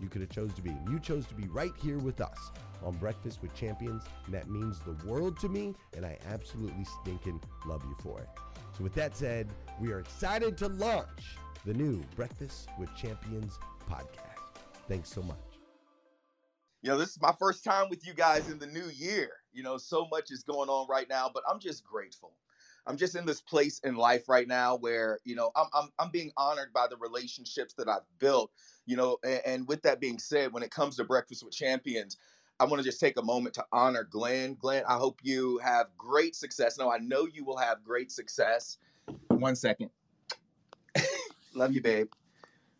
you could have chose to be, and you chose to be right here with us on Breakfast with Champions, and that means the world to me, and I absolutely stinking love you for it. So, with that said, we are excited to launch the new Breakfast with Champions podcast. Thanks so much. You know, this is my first time with you guys in the new year. You know, so much is going on right now, but I'm just grateful. I'm just in this place in life right now where, you know, I'm, I'm, I'm being honored by the relationships that I've built, you know, and, and with that being said, when it comes to Breakfast with Champions, I want to just take a moment to honor Glenn. Glenn, I hope you have great success. No, I know you will have great success. One second. Love you, babe.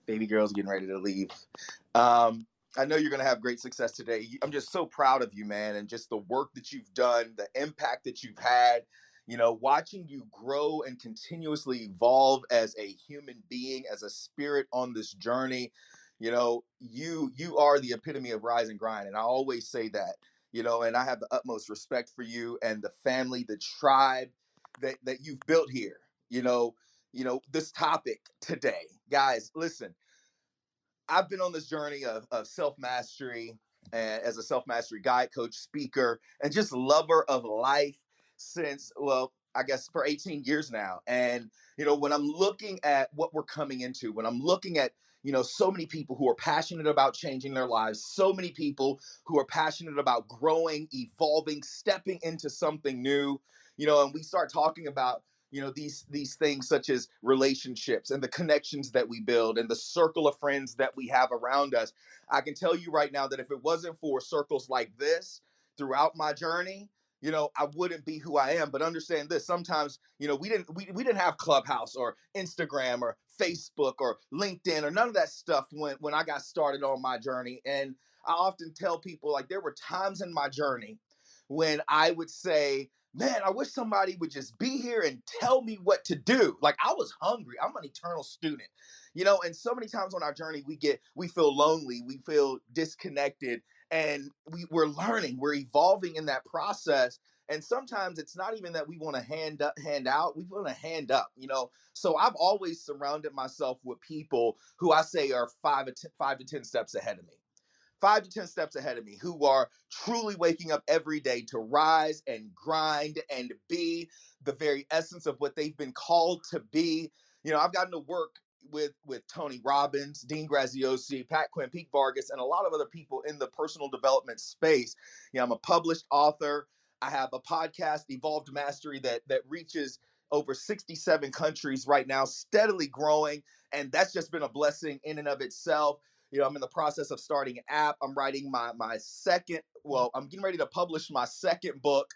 Baby girl's getting ready to leave. Um, I know you're going to have great success today. I'm just so proud of you, man, and just the work that you've done, the impact that you've had. You know, watching you grow and continuously evolve as a human being, as a spirit on this journey you know you you are the epitome of rise and grind and i always say that you know and i have the utmost respect for you and the family the tribe that that you've built here you know you know this topic today. Guys listen i've been on this journey of, of self-mastery and as a self-mastery guide coach speaker and just lover of life since well I guess for 18 years now. And you know, when I'm looking at what we're coming into, when I'm looking at you know, so many people who are passionate about changing their lives, so many people who are passionate about growing, evolving, stepping into something new, you know, and we start talking about you know these these things such as relationships and the connections that we build and the circle of friends that we have around us i can tell you right now that if it wasn't for circles like this throughout my journey you know i wouldn't be who i am but understand this sometimes you know we didn't we, we didn't have clubhouse or instagram or facebook or linkedin or none of that stuff when when i got started on my journey and i often tell people like there were times in my journey when i would say man, I wish somebody would just be here and tell me what to do. Like I was hungry. I'm an eternal student. You know, and so many times on our journey we get we feel lonely, we feel disconnected, and we, we're learning, we're evolving in that process. And sometimes it's not even that we want to hand up, hand out, we want to hand up, you know. So I've always surrounded myself with people who I say are five, five to 10 steps ahead of me five to 10 steps ahead of me who are truly waking up every day to rise and grind and be the very essence of what they've been called to be. You know, I've gotten to work with with Tony Robbins, Dean Graziosi, Pat Quinn, Pete Vargas, and a lot of other people in the personal development space. You know, I'm a published author. I have a podcast, Evolved Mastery, that that reaches over 67 countries right now, steadily growing. And that's just been a blessing in and of itself. You know, I'm in the process of starting an app. I'm writing my my second. Well, I'm getting ready to publish my second book.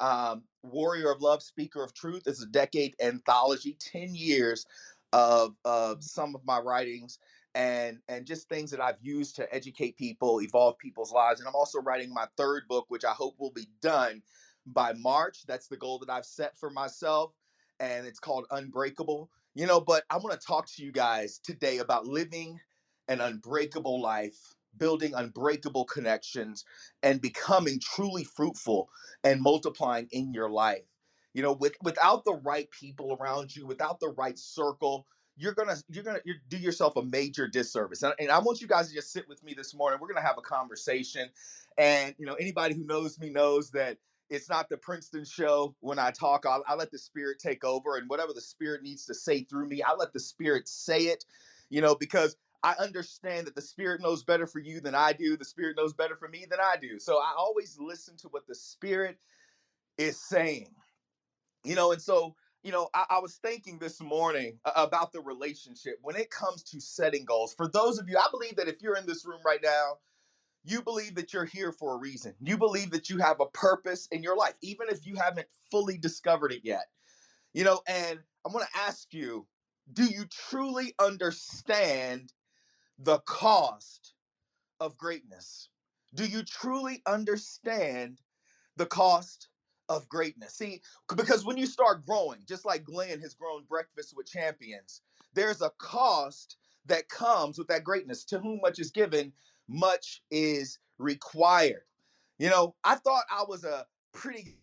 Um, Warrior of Love, Speaker of Truth. It's a decade anthology, ten years of of some of my writings and and just things that I've used to educate people, evolve people's lives. And I'm also writing my third book, which I hope will be done by March. That's the goal that I've set for myself, and it's called Unbreakable. You know, but I want to talk to you guys today about living an unbreakable life, building unbreakable connections, and becoming truly fruitful and multiplying in your life. You know, with without the right people around you, without the right circle, you're gonna you're gonna you're, do yourself a major disservice. And, and I want you guys to just sit with me this morning. We're gonna have a conversation. And you know, anybody who knows me knows that it's not the Princeton show. When I talk, I'll, I let the spirit take over, and whatever the spirit needs to say through me, I let the spirit say it. You know, because I understand that the Spirit knows better for you than I do. The Spirit knows better for me than I do. So I always listen to what the Spirit is saying. You know, and so, you know, I, I was thinking this morning about the relationship when it comes to setting goals. For those of you, I believe that if you're in this room right now, you believe that you're here for a reason. You believe that you have a purpose in your life, even if you haven't fully discovered it yet. You know, and I want to ask you do you truly understand the cost of greatness? Do you truly understand the cost of greatness? See, because when you start growing, just like Glenn has grown Breakfast with Champions, there's a cost that comes with that greatness. To whom much is given, much is required. You know, I thought I was a pretty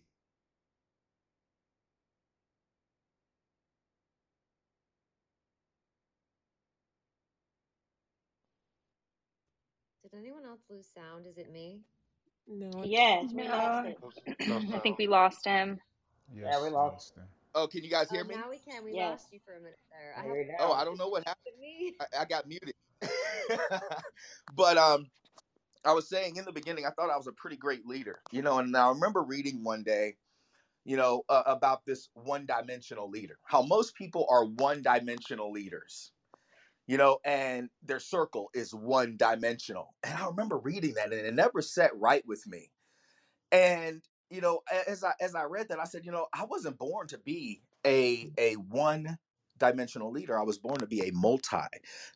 Did anyone else lose sound? Is it me? No. Yes, we lost it. I think we lost him. Yes, Yeah, we lost. him. Oh, can you guys Oh, hear me? now we can. We Yes. lost you for a minute there. I There we hope Oh. I don't know what happened. it me. I, I got muted. but um, I was saying in the beginning, I thought I was a pretty great leader, you know. And I remember reading one day, you know, uh, about this one-dimensional leader. How most people are one-dimensional leaders, you know, and their circle is one-dimensional. And I remember reading that, and it never set right with me. And you know, as I as I read that, I said, you know, I wasn't born to be a a one dimensional leader. I was born to be a multi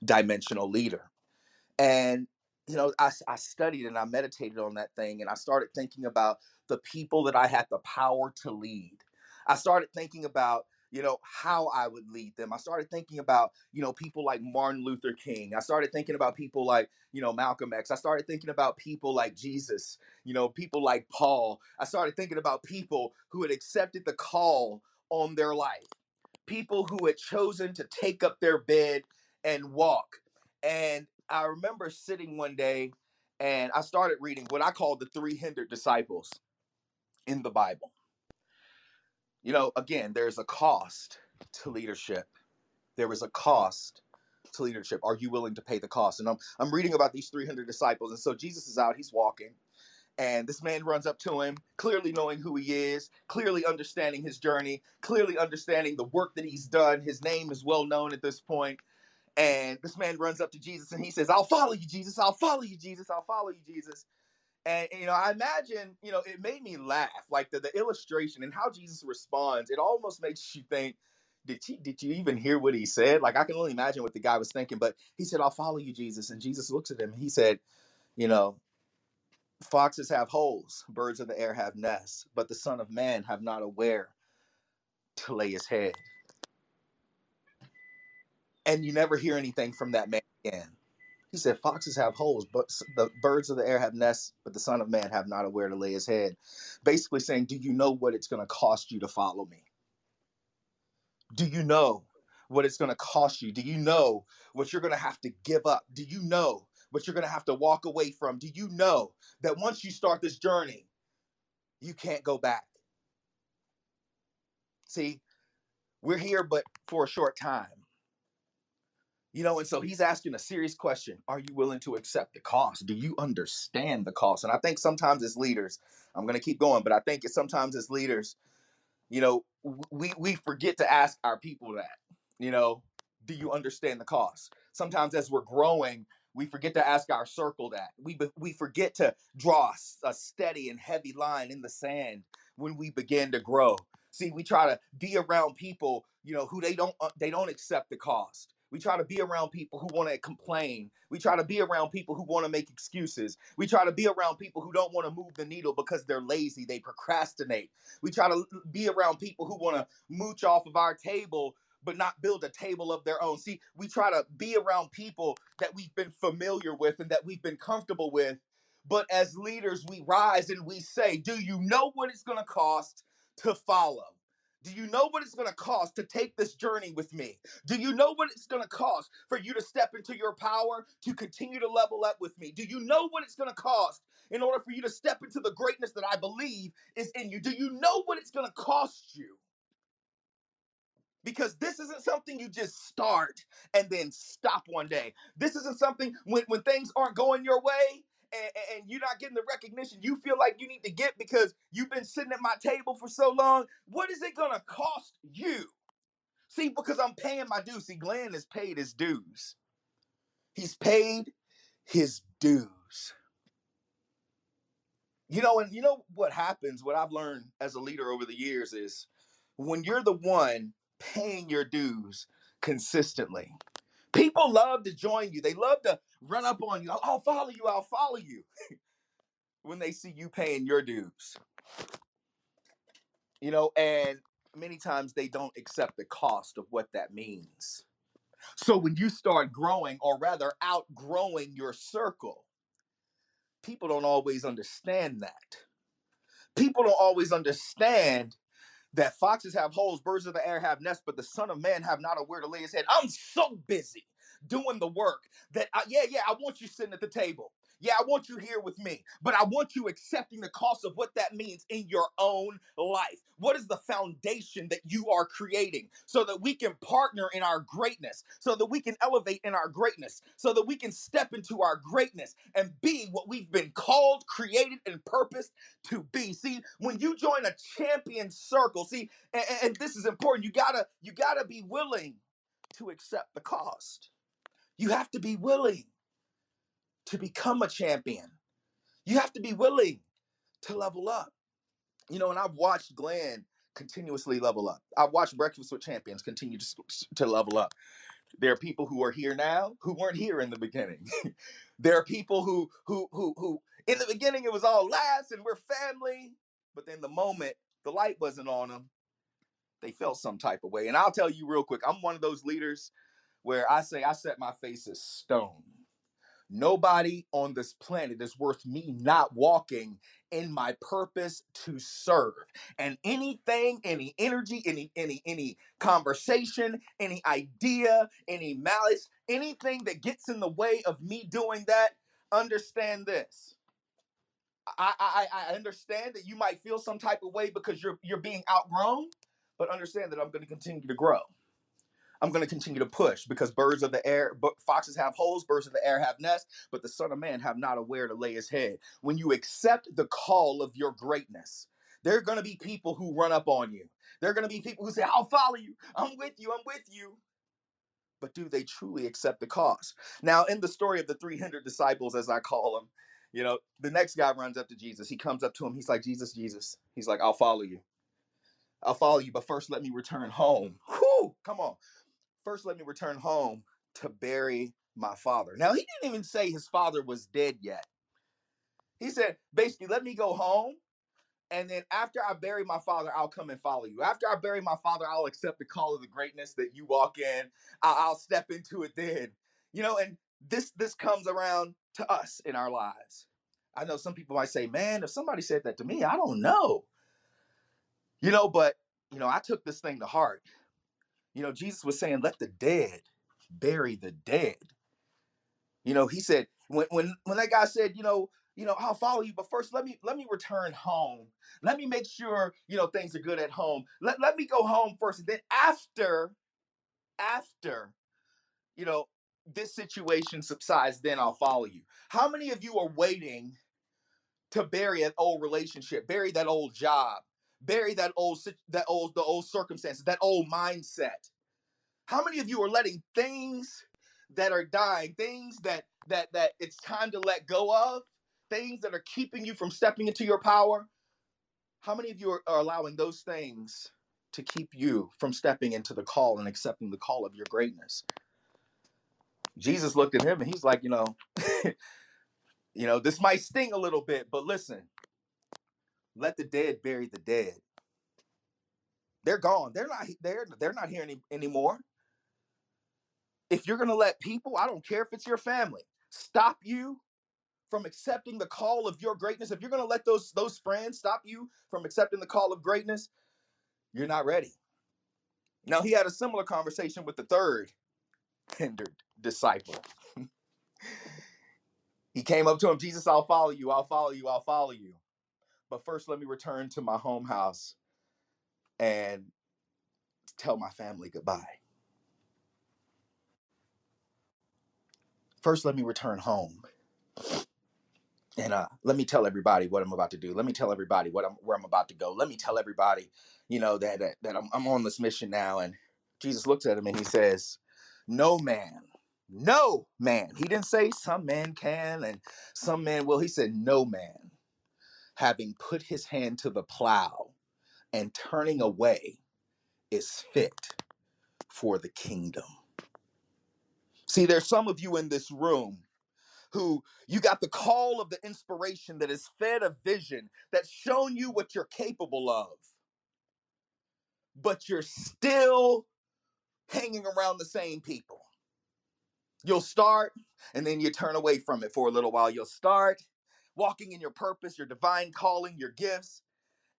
dimensional leader. And, you know, I, I studied and I meditated on that thing and I started thinking about the people that I had the power to lead. I started thinking about, you know, how I would lead them. I started thinking about, you know, people like Martin Luther King. I started thinking about people like, you know, Malcolm X. I started thinking about people like Jesus, you know, people like Paul. I started thinking about people who had accepted the call on their life people who had chosen to take up their bed and walk. And I remember sitting one day and I started reading what I call the three hindered disciples in the Bible. You know, again, there's a cost to leadership, there is a cost to leadership? Are you willing to pay the cost? And I'm I'm reading about these 300 disciples, and so Jesus is out, he's walking, and this man runs up to him, clearly knowing who he is, clearly understanding his journey, clearly understanding the work that he's done. His name is well known at this point. And this man runs up to Jesus and he says, I'll follow you, Jesus. I'll follow you, Jesus. I'll follow you, Jesus. And you know, I imagine, you know, it made me laugh, like the, the illustration and how Jesus responds. It almost makes you think, did you did you even hear what he said? Like I can only imagine what the guy was thinking. But he said, I'll follow you, Jesus. And Jesus looks at him and he said, you know, foxes have holes, birds of the air have nests, but the Son of Man have not a where to lay his head. And you never hear anything from that man again. He said, Foxes have holes, but the birds of the air have nests, but the Son of Man have not a where to lay his head. Basically saying, Do you know what it's going to cost you to follow me? Do you know what it's going to cost you? Do you know what you're going to have to give up? Do you know what you're going to have to walk away from? Do you know that once you start this journey, you can't go back? See, we're here but for a short time. You know, and so he's asking a serious question. Are you willing to accept the cost? Do you understand the cost? And I think sometimes as leaders, I'm going to keep going, but I think it's sometimes as leaders, you know, we we forget to ask our people that. You know, do you understand the cost? Sometimes as we're growing, we forget to ask our circle that. We we forget to draw a steady and heavy line in the sand when we begin to grow. See, we try to be around people, you know, who they don't uh, they don't accept the cost. We try to be around people who want to complain. We try to be around people who want to make excuses. We try to be around people who don't want to move the needle because they're lazy, they procrastinate. We try to be around people who want to mooch off of our table but not build a table of their own. See, we try to be around people that we've been familiar with and that we've been comfortable with. But as leaders, we rise and we say, Do you know what it's going to cost to follow? Do you know what it's going to cost to take this journey with me? Do you know what it's going to cost for you to step into your power, to continue to level up with me? Do you know what it's going to cost in order for you to step into the greatness that I believe is in you? Do you know what it's going to cost you? because this isn't something you just start and then stop one day. This isn't something when, when things aren't going your way and, and you're not getting the recognition you feel like you need to get because you've been sitting at my table for so long. What is it going to cost you? See, because I'm paying my dues. See, Glenn has paid his dues. He's paid his dues. You know, and you know what happens, what I've learned as a leader over the years is when you're the one paying your dues consistently, people love to join you. They love to run up on you. I'll, I'll follow you. I'll follow you when they see you paying your dues. You know, and many times they don't accept the cost of what that means. So when you start growing, or rather outgrowing your circle, people don't always understand that. People don't always understand that foxes have holes, birds of the air have nests, but the Son of Man have not a where to lay his head. I'm so busy doing the work that, I, yeah, yeah, I want you sitting at the table. Yeah, I want you here with me, but I want you accepting the cost of what that means in your own life. What is the foundation that you are creating so that we can partner in our greatness, so that we can elevate in our greatness, so that we can step into our greatness and be what we've been called, created, and purposed to be. See, when you join a champion circle, see, and, and this is important, you gotta you gotta be willing to accept the cost. You have to be willing to become a champion. You have to be willing to level up. You know, and I've watched Glenn continuously level up. I've watched Breakfast with Champions continue to, to level up. There are people who are here now who weren't here in the beginning. there are people who who who who in the beginning it was all laughs and we're family, but then the moment the light wasn't on them, they felt some type of way. And I'll tell you real quick, I'm one of those leaders where I say I set my face as stone. Nobody on this planet is worth me not walking in my purpose to serve. And anything, any energy, any any any conversation, any idea, any malice, anything that gets in the way of me doing that, understand this. I, I I understand that you might feel some type of way because you're you're being outgrown, but understand that I'm going to continue to grow. I'm going to continue to push because birds of the air, foxes have holes, birds of the air have nests, but the Son of Man have not a where to lay his head. When you accept the call of your greatness, there are going to be people who run up on you. There are going to be people who say, I'll follow you. I'm with you. I'm with you. But do they truly accept the cost? Now, in the story of the 300 disciples, as I call them, you know, the next guy runs up to Jesus. He comes up to him. He's like, Jesus, Jesus. He's like, I'll follow you. I'll follow you, but first let me return home. Whew, come on. First, let me return home to bury my father. Now, he didn't even say his father was dead yet. He said, basically, let me go home. And then after I bury my father, I'll come and follow you. After I bury my father, I'll accept the call of the greatness that you walk in. I'll, step into it then. You know, and this this comes around to us in our lives. I know some people might say, man, if somebody said that to me, I don't know. You know, but you know, I took this thing to heart. You know, Jesus was saying, let the dead bury the dead. You know, he said, when when when that guy said, you know, you know, I'll follow you, but first let me let me return home. Let me make sure, you know, things are good at home. Let, let me go home first. And then after, after, you know, this situation subsides, then I'll follow you. How many of you are waiting to bury an old relationship, bury that old job, bury that old that old the old circumstances, that old mindset? How many of you are letting things that are dying, things that that that it's time to let go of, things that are keeping you from stepping into your power? How many of you are, are allowing those things to keep you from stepping into the call and accepting the call of your greatness? Jesus looked at him and he's like, you know, you know, this might sting a little bit, but listen, let the dead bury the dead. They're gone. They're not they're they're not here any, anymore. If you're gonna let people, I don't care if it's your family, stop you from accepting the call of your greatness, if you're gonna let those those friends stop you from accepting the call of greatness, you're not ready. Now he had a similar conversation with the third hindered disciple. he came up to him, Jesus, I'll follow you, I'll follow you, I'll follow you. But first, let me return to my home house and tell my family goodbye. First, let me return home and uh, let me tell everybody what I'm about to do. Let me tell everybody what I'm where I'm about to go. Let me tell everybody, you know, that that, that I'm, I'm on this mission now. And Jesus looks at him and he says, "No man, no man." He didn't say some man can and some man will. He said, "No man, having put his hand to the plow and turning away, is fit for the kingdom." See, there's some of you in this room who you got the call of the inspiration that has fed a vision that's shown you what you're capable of, but you're still hanging around the same people. You'll start and then you turn away from it for a little while. You'll start walking in your purpose, your divine calling, your gifts,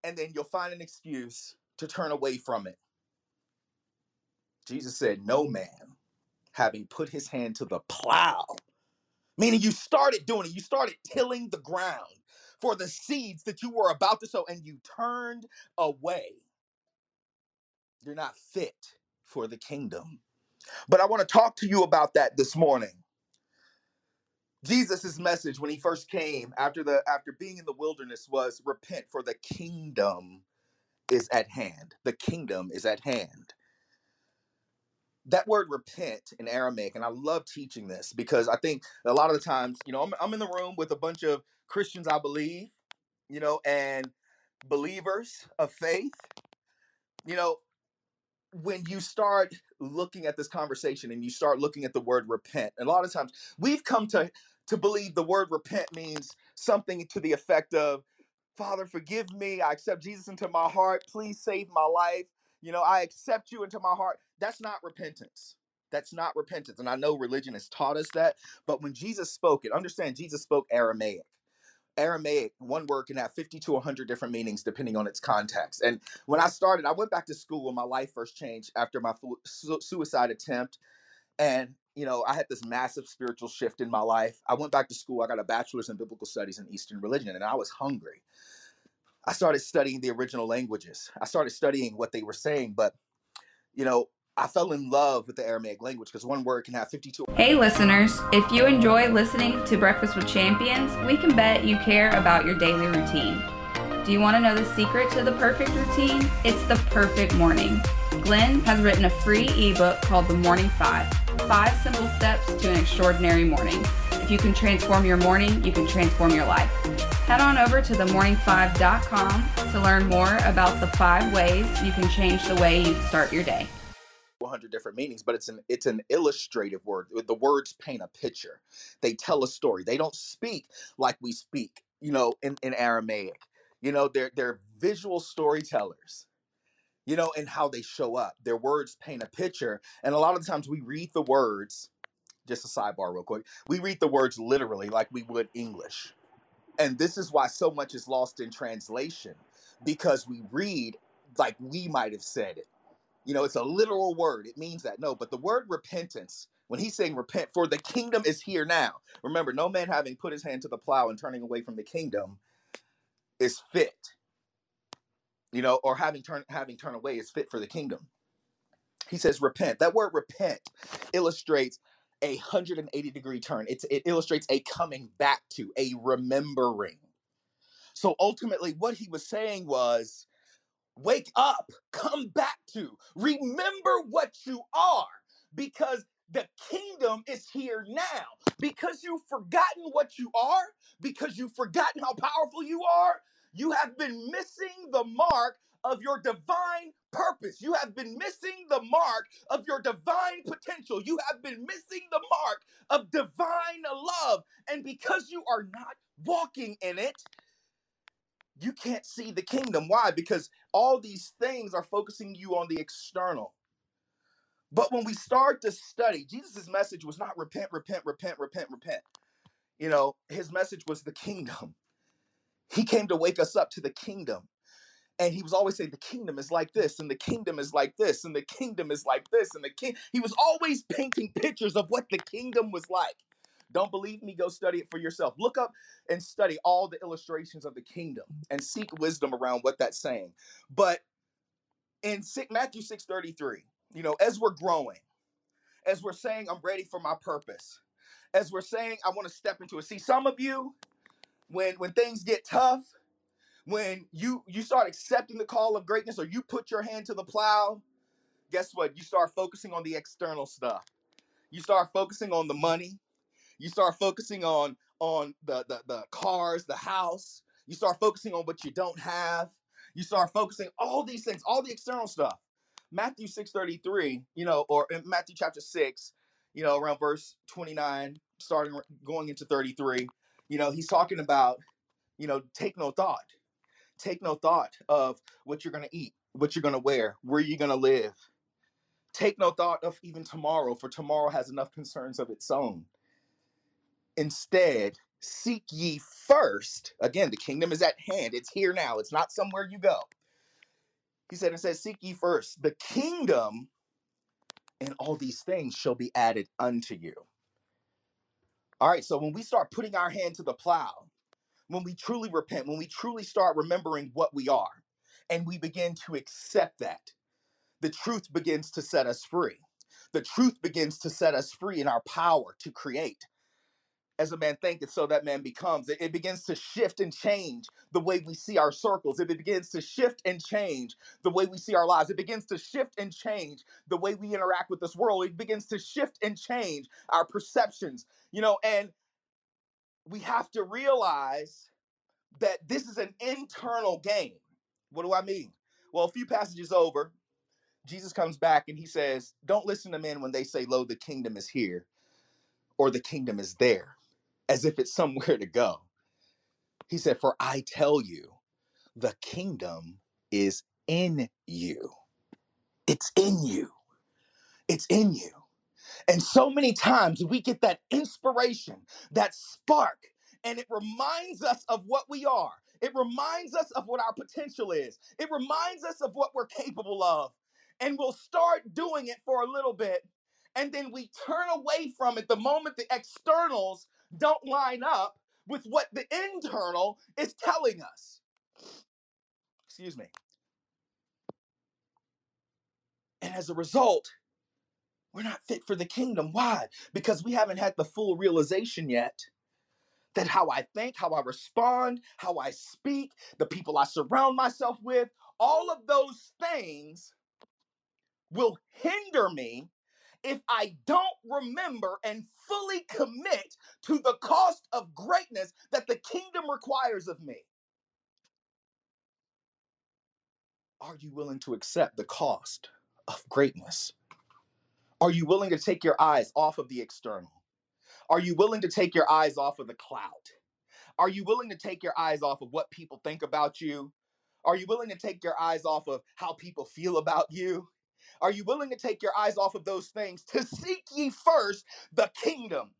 and then you'll find an excuse to turn away from it. Jesus said, No man, having put his hand to the plow, meaning you started doing it, you started tilling the ground for the seeds that you were about to sow, and you turned away. You're not fit for the kingdom. But I want to talk to you about that this morning. Jesus' message when he first came after the after being in the wilderness was repent for the kingdom is at hand. The kingdom is at hand. That word repent in Aramaic, and I love teaching this because I think a lot of the times, you know, I'm, I'm in the room with a bunch of Christians, I believe, you know, and believers of faith, you know, when you start looking at this conversation and you start looking at the word repent, a lot of times we've come to to believe the word repent means something to the effect of, Father, forgive me. I accept Jesus into my heart. Please save my life. You know, I accept you into my heart. That's not repentance. That's not repentance. And I know religion has taught us that. But when Jesus spoke it, understand Jesus spoke Aramaic. Aramaic, one word can have 50 to 100 different meanings depending on its context. And when I started, I went back to school when my life first changed after my suicide attempt. And, you know, I had this massive spiritual shift in my life. I went back to school. I got a bachelor's in biblical studies and Eastern religion, and I was hungry. I started studying the original languages. I started studying what they were saying, but, you know, I fell in love with the Aramaic language because one word can have 52. Hey, listeners, if you enjoy listening to Breakfast with Champions, we can bet you care about your daily routine. Do you want to know the secret to the perfect routine? It's the perfect morning. Glenn has written a free ebook called The Morning Five Five Simple Steps to an Extraordinary Morning. If you can transform your morning, you can transform your life. Head on over to themorning5.com to learn more about the five ways you can change the way you start your day. 100 different meanings but it's an it's an illustrative word the words paint a picture they tell a story they don't speak like we speak you know in, in aramaic you know they're they're visual storytellers you know and how they show up their words paint a picture and a lot of the times we read the words just a sidebar real quick we read the words literally like we would english and this is why so much is lost in translation because we read like we might have said it you know, it's a literal word. It means that. No, but the word repentance, when he's saying repent, for the kingdom is here now. Remember, no man having put his hand to the plow and turning away from the kingdom is fit. You know, or having turned having turned away is fit for the kingdom. He says repent. That word repent illustrates a 180 degree turn. It's, it illustrates a coming back to, a remembering. So ultimately, what he was saying was Wake up, come back to, remember what you are because the kingdom is here now. Because you've forgotten what you are, because you've forgotten how powerful you are, you have been missing the mark of your divine purpose. You have been missing the mark of your divine potential. You have been missing the mark of divine love. And because you are not walking in it, you can't see the kingdom. Why? Because all these things are focusing you on the external. But when we start to study, Jesus' message was not repent, repent, repent, repent, repent. You know, his message was the kingdom. He came to wake us up to the kingdom. And he was always saying, the kingdom is like this, and the kingdom is like this, and the kingdom is like this, and the king. He was always painting pictures of what the kingdom was like. Don't believe me? Go study it for yourself. Look up and study all the illustrations of the kingdom and seek wisdom around what that's saying. But in Matthew 6:33, you know, as we're growing, as we're saying, I'm ready for my purpose, as we're saying, I want to step into it. See, some of you, when when things get tough, when you you start accepting the call of greatness or you put your hand to the plow, guess what? You start focusing on the external stuff. You start focusing on the money. You start focusing on on the, the the cars, the house. You start focusing on what you don't have. You start focusing all these things, all the external stuff. Matthew 6:33, you know, or in Matthew chapter 6, you know, around verse 29, starting going into 33, you know, he's talking about, you know, take no thought. Take no thought of what you're going to eat, what you're going to wear, where you're going to live. Take no thought of even tomorrow, for tomorrow has enough concerns of its own. Instead, seek ye first. Again, the kingdom is at hand. It's here now. It's not somewhere you go. He said, it says, seek ye first the kingdom, and all these things shall be added unto you. All right, so when we start putting our hand to the plow, when we truly repent, when we truly start remembering what we are, and we begin to accept that, the truth begins to set us free. The truth begins to set us free in our power to create, as a man thinketh, so that man becomes. It, it, begins to shift and change the way we see our circles. It begins to shift and change the way we see our lives. It begins to shift and change the way we interact with this world. It begins to shift and change our perceptions, you know, and we have to realize that this is an internal game. What do I mean? Well, a few passages over, Jesus comes back and he says, Don't listen to men when they say, Lo, the kingdom is here or the kingdom is there as if it's somewhere to go. He said, For I tell you, the kingdom is in you. It's in you. It's in you. And so many times we get that inspiration, that spark, and it reminds us of what we are. It reminds us of what our potential is. It reminds us of what we're capable of. And we'll start doing it for a little bit. And then we turn away from it the moment the externals don't line up with what the internal is telling us. Excuse me. And as a result, We're not fit for the kingdom. Why? Because we haven't had the full realization yet that how I think, how I respond, how I speak, the people I surround myself with, all of those things will hinder me if I don't remember and fully commit to the cost of greatness that the kingdom requires of me. Are you willing to accept the cost of greatness? Are you willing to take your eyes off of the external? Are you willing to take your eyes off of the clout? Are you willing to take your eyes off of what people think about you? Are you willing to take your eyes off of how people feel about you? Are you willing to take your eyes off of those things to seek ye first the kingdom?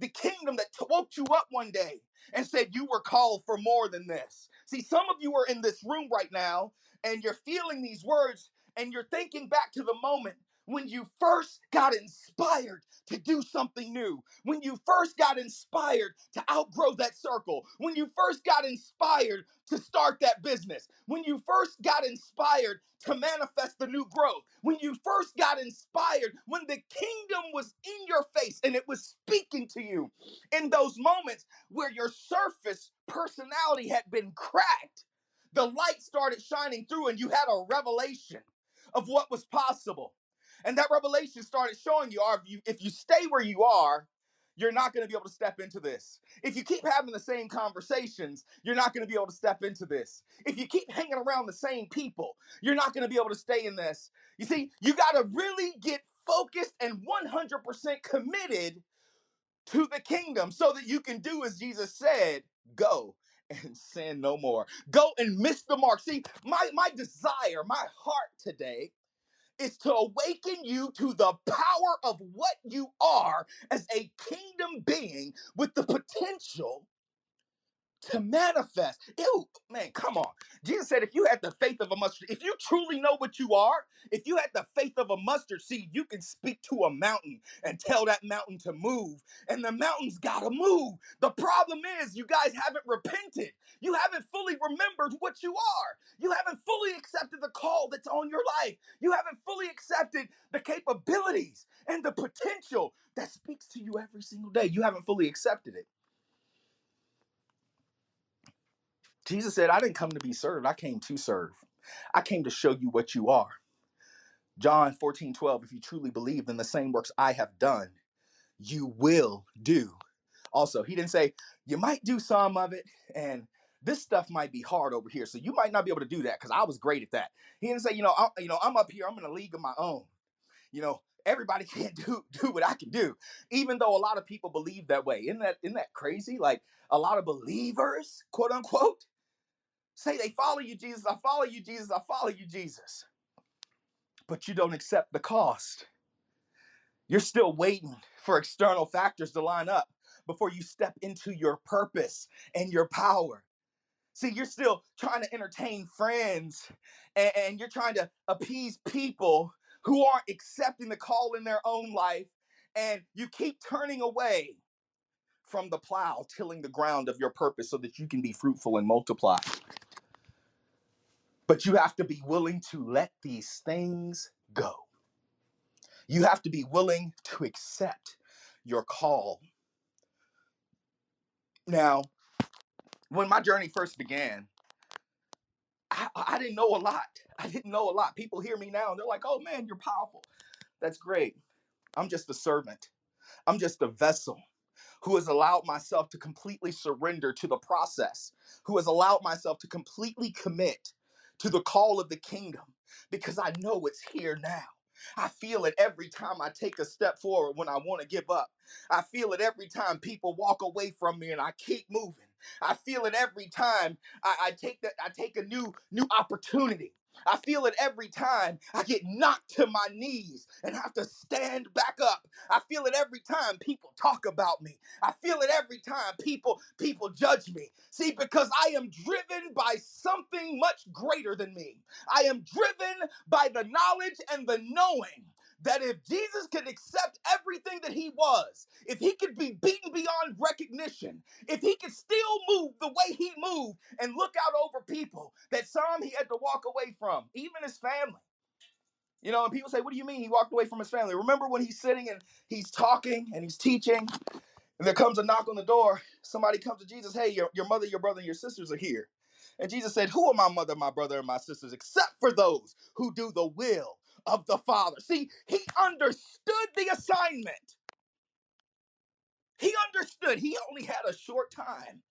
The kingdom that woke you up one day and said you were called for more than this. See, some of you are in this room right now and you're feeling these words and you're thinking back to the moment when you first got inspired to do something new, when you first got inspired to outgrow that circle, when you first got inspired to start that business, when you first got inspired to manifest the new growth, when you first got inspired, when the kingdom was in your face and it was speaking to you in those moments where your surface personality had been cracked, the light started shining through and you had a revelation of what was possible. And that revelation started showing you, if you, if you stay where you are, you're not going to be able to step into this. If you keep having the same conversations, you're not going to be able to step into this. If you keep hanging around the same people, you're not going to be able to stay in this. You see, you got to really get focused and 100% committed to the kingdom so that you can do as Jesus said go and sin no more. Go and miss the mark. See, my, my desire, my heart today is to awaken you to the power of what you are as a kingdom being with the potential to manifest. Ew, man, come on. Jesus said, if you had the faith of a mustard, if you truly know what you are, if you had the faith of a mustard seed, you can speak to a mountain and tell that mountain to move, and the mountain's gotta move. The problem is, you guys haven't repented. You haven't fully remembered what you are. You haven't fully accepted the call that's on your life. You haven't fully accepted the capabilities and the potential that speaks to you every single day. You haven't fully accepted it. Jesus said, I didn't come to be served, I came to serve. I came to show you what you are. John 14, 12, if you truly believe, then the same works I have done, you will do. Also, he didn't say, you might do some of it, and this stuff might be hard over here, so you might not be able to do that because I was great at that. He didn't say, you know, I'm, you know, I'm up here, I'm in a league of my own. You know, everybody can't do do what I can do, even though a lot of people believe that way. Isn't that isn't that crazy? Like a lot of believers, quote unquote, say they follow you, Jesus. I follow you, Jesus. I follow you, Jesus. But you don't accept the cost. You're still waiting for external factors to line up before you step into your purpose and your power. See, you're still trying to entertain friends and, and you're trying to appease people who aren't accepting the call in their own life, and you keep turning away from the plow, tilling the ground of your purpose so that you can be fruitful and multiply. But you have to be willing to let these things go. You have to be willing to accept your call. Now, when my journey first began, I, I didn't know a lot. I didn't know a lot. People hear me now and they're like, oh man, you're powerful. That's great. I'm just a servant, I'm just a vessel who has allowed myself to completely surrender to the process, who has allowed myself to completely commit to the call of the kingdom because I know it's here now. I feel it every time I take a step forward when I want to give up. I feel it every time people walk away from me and I keep moving. I feel it every time I, I take that I take a new new opportunity. I feel it every time I get knocked to my knees and have to stand back up. I feel it every time people talk about me. I feel it every time people people judge me. See because I am driven by something much greater than me. I am driven by the knowledge and the knowing that if Jesus could accept everything that he was, if he could be beaten beyond recognition, if he could still move the way he moved and look out over people, that some he had to walk away from, even his family. You know, and people say, What do you mean he walked away from his family? Remember when he's sitting and he's talking and he's teaching, and there comes a knock on the door. Somebody comes to Jesus, Hey, your, your mother, your brother, and your sisters are here. And Jesus said, Who are my mother, my brother, and my sisters, except for those who do the will of the Father? See, he understood the assignment. He understood. He only had a short time.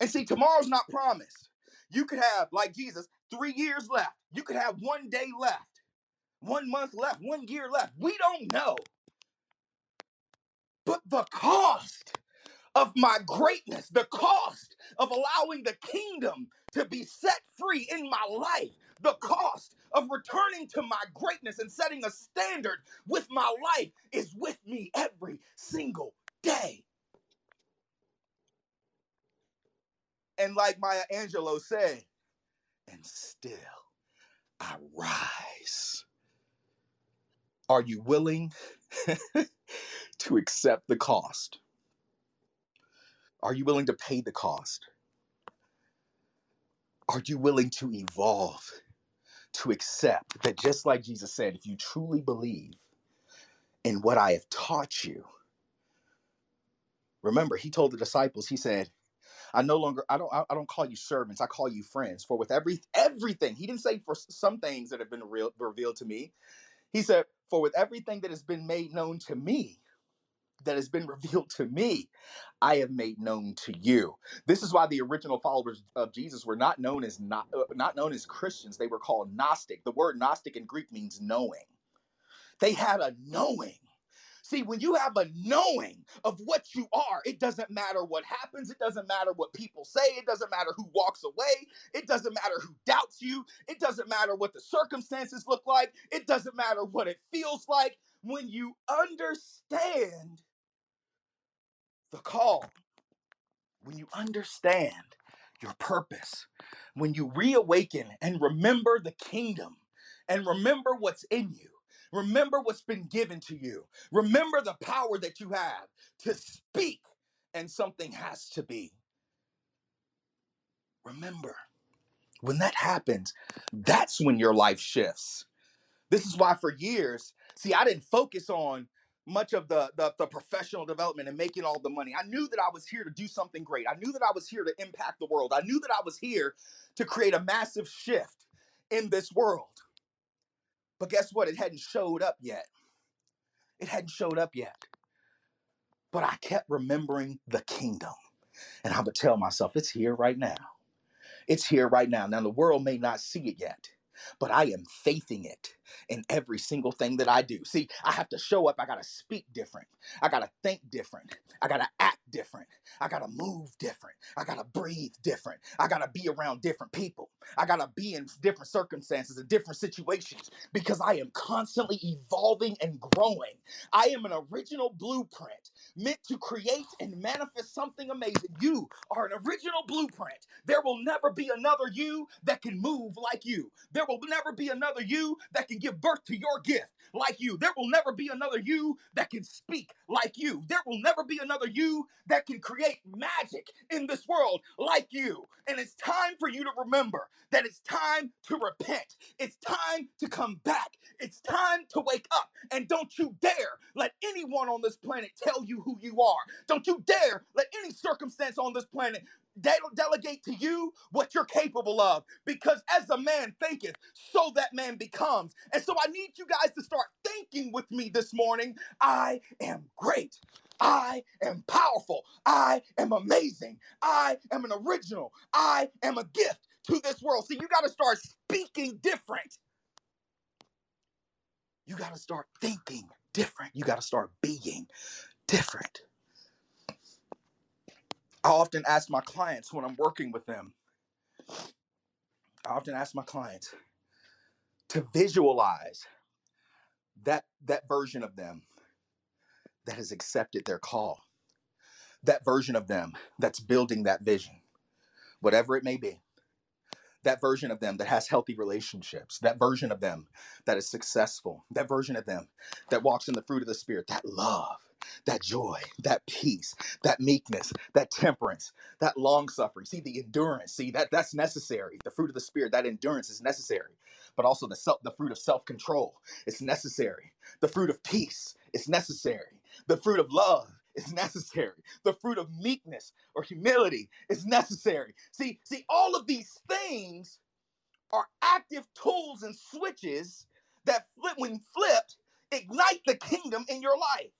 And see, tomorrow's not promised. You could have, like Jesus, three years left. You could have one day left, one month left, one year left. We don't know. But the cost of my greatness, the cost of allowing the kingdom to be set free in my life, the cost of returning to my greatness and setting a standard with my life is with me every single day. And like Maya Angelou said, and still I rise. Are you willing to accept the cost? Are you willing to pay the cost? Are you willing to evolve, to accept that just like Jesus said, if you truly believe in what I have taught you, remember, he told the disciples, he said, I no longer I don't I don't call you servants. I call you friends. For with every everything, he didn't say for some things that have been real, revealed to me. He said, for with everything that has been made known to me, that has been revealed to me, I have made known to you. This is why the original followers of Jesus were not known as not uh, not known as Christians. They were called Gnostic. The word Gnostic in Greek means knowing. They had a knowing. See, when you have a knowing of what you are, it doesn't matter what happens. It doesn't matter what people say. It doesn't matter who walks away. It doesn't matter who doubts you. It doesn't matter what the circumstances look like. It doesn't matter what it feels like. When you understand the call, when you understand your purpose, when you reawaken and remember the kingdom and remember what's in you, remember what's been given to you, remember the power that you have to speak, and something has to be. Remember, when that happens, that's when your life shifts. This is why for years, see, I didn't focus on much of the, the the professional development and making all the money. I knew that I was here to do something great. I knew that I was here to impact the world. I knew that I was here to create a massive shift in this world. But guess what? It hadn't showed up yet. It hadn't showed up yet. But I kept remembering the kingdom. And I would tell myself, it's here right now. It's here right now. Now, the world may not see it yet, but I am faithing it in every single thing that I do. See, I have to show up. I got to speak different. I got to think different. I got to act different. I got to move different. I got to breathe different. I got to be around different people. I got to be in different circumstances and different situations because I am constantly evolving and growing. I am an original blueprint meant to create and manifest something amazing. You are an original blueprint. There will never be another you that can move like you. There will never be another you that can give birth to your gift like you. There will never be another you that can speak like you. There will never be another you that can create magic in this world like you. And it's time for you to remember that it's time to repent. It's time to come back. It's time to wake up. And don't you dare let anyone on this planet tell you who you are. Don't you dare let any circumstance on this planet de- delegate to you what you're capable of. Because as a man thinketh, so that man becomes. And so I need you guys to start thinking with me this morning. I am great. I am powerful. I am amazing. I am an original. I am a gift to this world. See, you got to start speaking different. You got to start thinking different. You got to start being different. I often ask my clients when I'm working with them, I often ask my clients to visualize that that version of them that has accepted their call, that version of them that's building that vision, whatever it may be. That version of them that has healthy relationships, that version of them that is successful, that version of them that walks in the fruit of the Spirit, that love, that joy, that peace, that meekness, that temperance, that long suffering. See the endurance. See that that's necessary. The fruit of the spirit, that endurance is necessary. But also the self, the fruit of self-control, it's necessary. The fruit of peace is necessary. The fruit of love is necessary. The fruit of meekness or humility is necessary. See, see, all of these things are active tools and switches that flip when flipped ignite the kingdom in your life.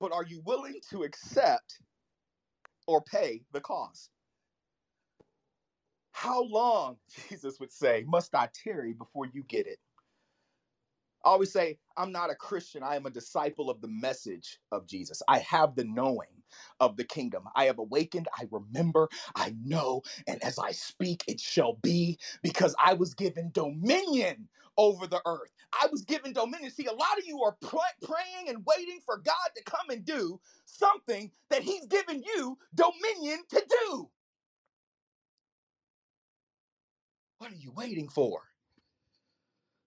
But are you willing to accept or pay the cost? How long, Jesus would say, must I tarry before you get it? I always say, I'm not a Christian. I am a disciple of the message of Jesus. I have the knowing of the kingdom. I have awakened. I remember. I know. And as I speak, it shall be because I was given dominion over the earth. I was given dominion. See, a lot of you are pr- praying and waiting for God to come and do something that He's given you dominion to do. What are you waiting for?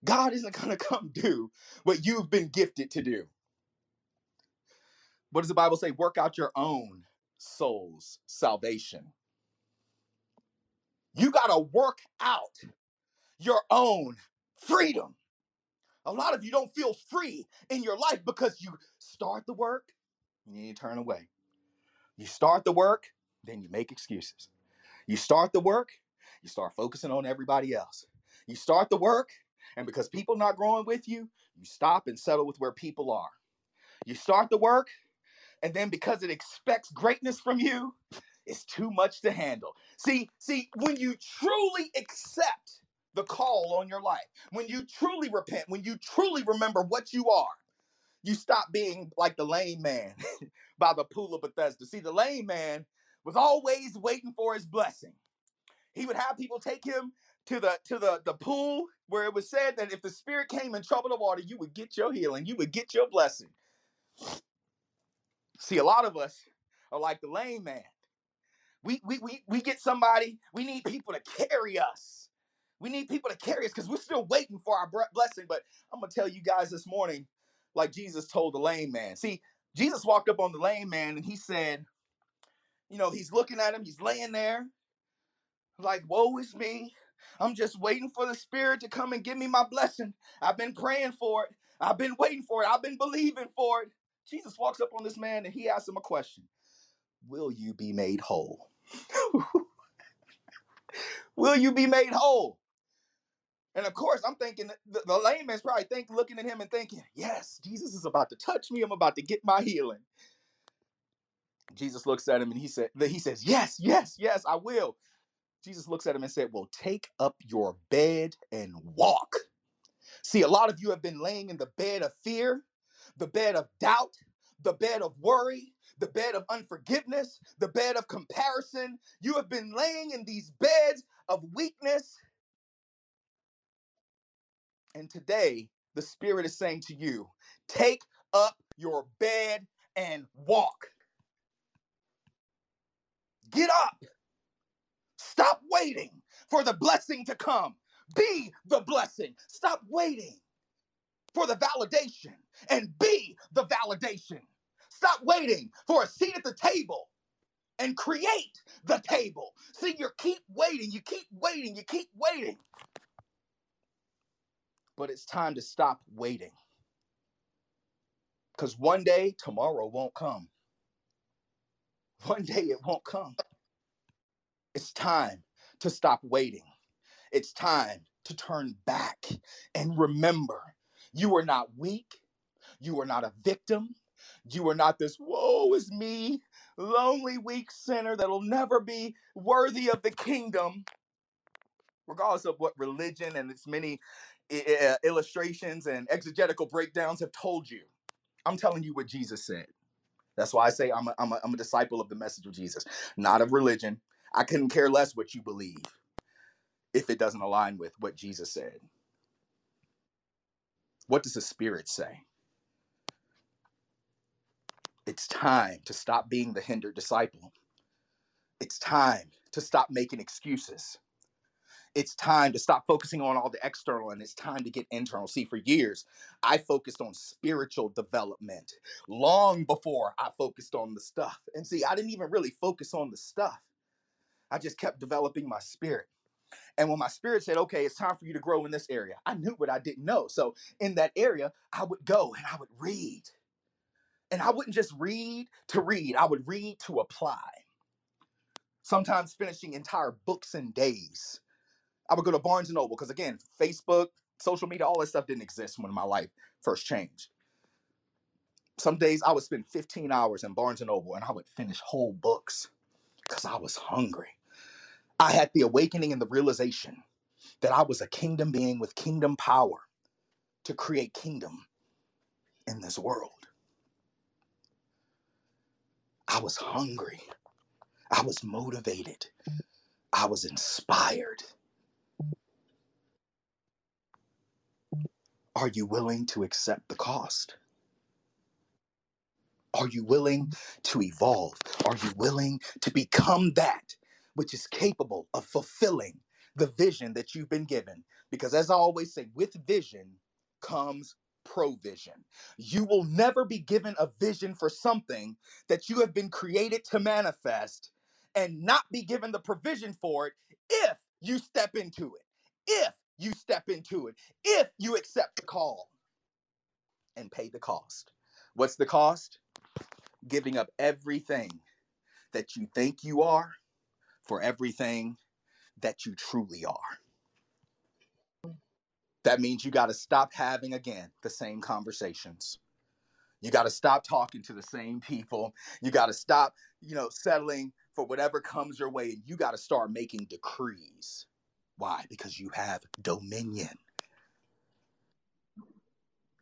God isn't going to come do what you've been gifted to do. What does the Bible say? Work out your own soul's salvation. You got to work out your own freedom. A lot of you don't feel free in your life because you start the work and you turn away. You start the work, then you make excuses. You start the work, you start focusing on everybody else. You start the work, and because people not growing with you, you stop and settle with where people are. You start the work, and then because it expects greatness from you, it's too much to handle. See, see, when you truly accept the call on your life, when you truly repent, when you truly remember what you are, you stop being like the lame man by the pool of Bethesda. See, the lame man was always waiting for his blessing. He would have people take him to the to the the pool where it was said that if the spirit came and troubled the water, you would get your healing, you would get your blessing. See, a lot of us are like the lame man. We we we we get somebody. We need people to carry us. We need people to carry us because we're still waiting for our blessing. But I'm gonna tell you guys this morning, like Jesus told the lame man. See, Jesus walked up on the lame man and he said, you know, he's looking at him. He's laying there, like, "Woe is me." I'm just waiting for the Spirit to come and give me my blessing. I've been praying for it. I've been waiting for it. I've been believing for it. Jesus walks up on this man and he asks him a question Will you be made whole? Will you be made whole? And of course, I'm thinking the, the lame man's probably think, looking at him and thinking, Yes, Jesus is about to touch me. I'm about to get my healing. Jesus looks at him and he said, he says, Yes, yes, yes, I will. Jesus looks at him and said, Well, take up your bed and walk. See, a lot of you have been laying in the bed of fear, the bed of doubt, the bed of worry, the bed of unforgiveness, the bed of comparison. You have been laying in these beds of weakness. And today, the Spirit is saying to you, take up your bed and walk. Get up. Stop waiting for the blessing to come. Be the blessing. Stop waiting for the validation and be the validation. Stop waiting for a seat at the table and create the table. See, you keep waiting, you keep waiting, you keep waiting. But it's time to stop waiting. Because one day, tomorrow won't come. One day it won't come. It's time to stop waiting. It's time to turn back and remember you are not weak. You are not a victim. You are not this, woe is me, lonely, weak sinner that'll never be worthy of the kingdom. Regardless of what religion and its many uh, illustrations and exegetical breakdowns have told you, I'm telling you what Jesus said. That's why I say I'm a, I'm, a, I'm a disciple of the message of Jesus, not of religion, I couldn't care less what you believe if it doesn't align with what Jesus said. What does the Spirit say? It's time to stop being the hindered disciple. It's time to stop making excuses. it's time to stop focusing on all the external and it's time to get internal. See, for years, I focused on spiritual development long before I focused on the stuff. And see, I didn't even really focus on the stuff, I just kept developing my spirit. And when my spirit said, okay, it's time for you to grow in this area, I knew what I didn't know. So in that area, I would go and I would read. And I wouldn't just read to read, I would read to apply. Sometimes finishing entire books in days I would go to Barnes and Noble because again, Facebook, social media, all that stuff didn't exist when my life first changed. Some days I would spend 15 hours in Barnes and Noble and I would finish whole books because I was hungry. I had the awakening and the realization that I was a kingdom being with kingdom power to create kingdom in this world. I was hungry. I was motivated. I was inspired. Are you willing to accept the cost? Are you willing to evolve? Are you willing to become that which is capable of fulfilling the vision that you've been given? Because, as I always say, with vision comes provision. You will never be given a vision for something that you have been created to manifest and not be given the provision for it if you step into it. If you step into it if you accept the call and pay the cost. What's the cost? Giving up everything that you think you are for everything that you truly are. That means you got to stop having, again, the same conversations. You got to stop talking to the same people. You got to stop, you know, settling for whatever comes your way. And you got to start making decrees why? Because you have dominion.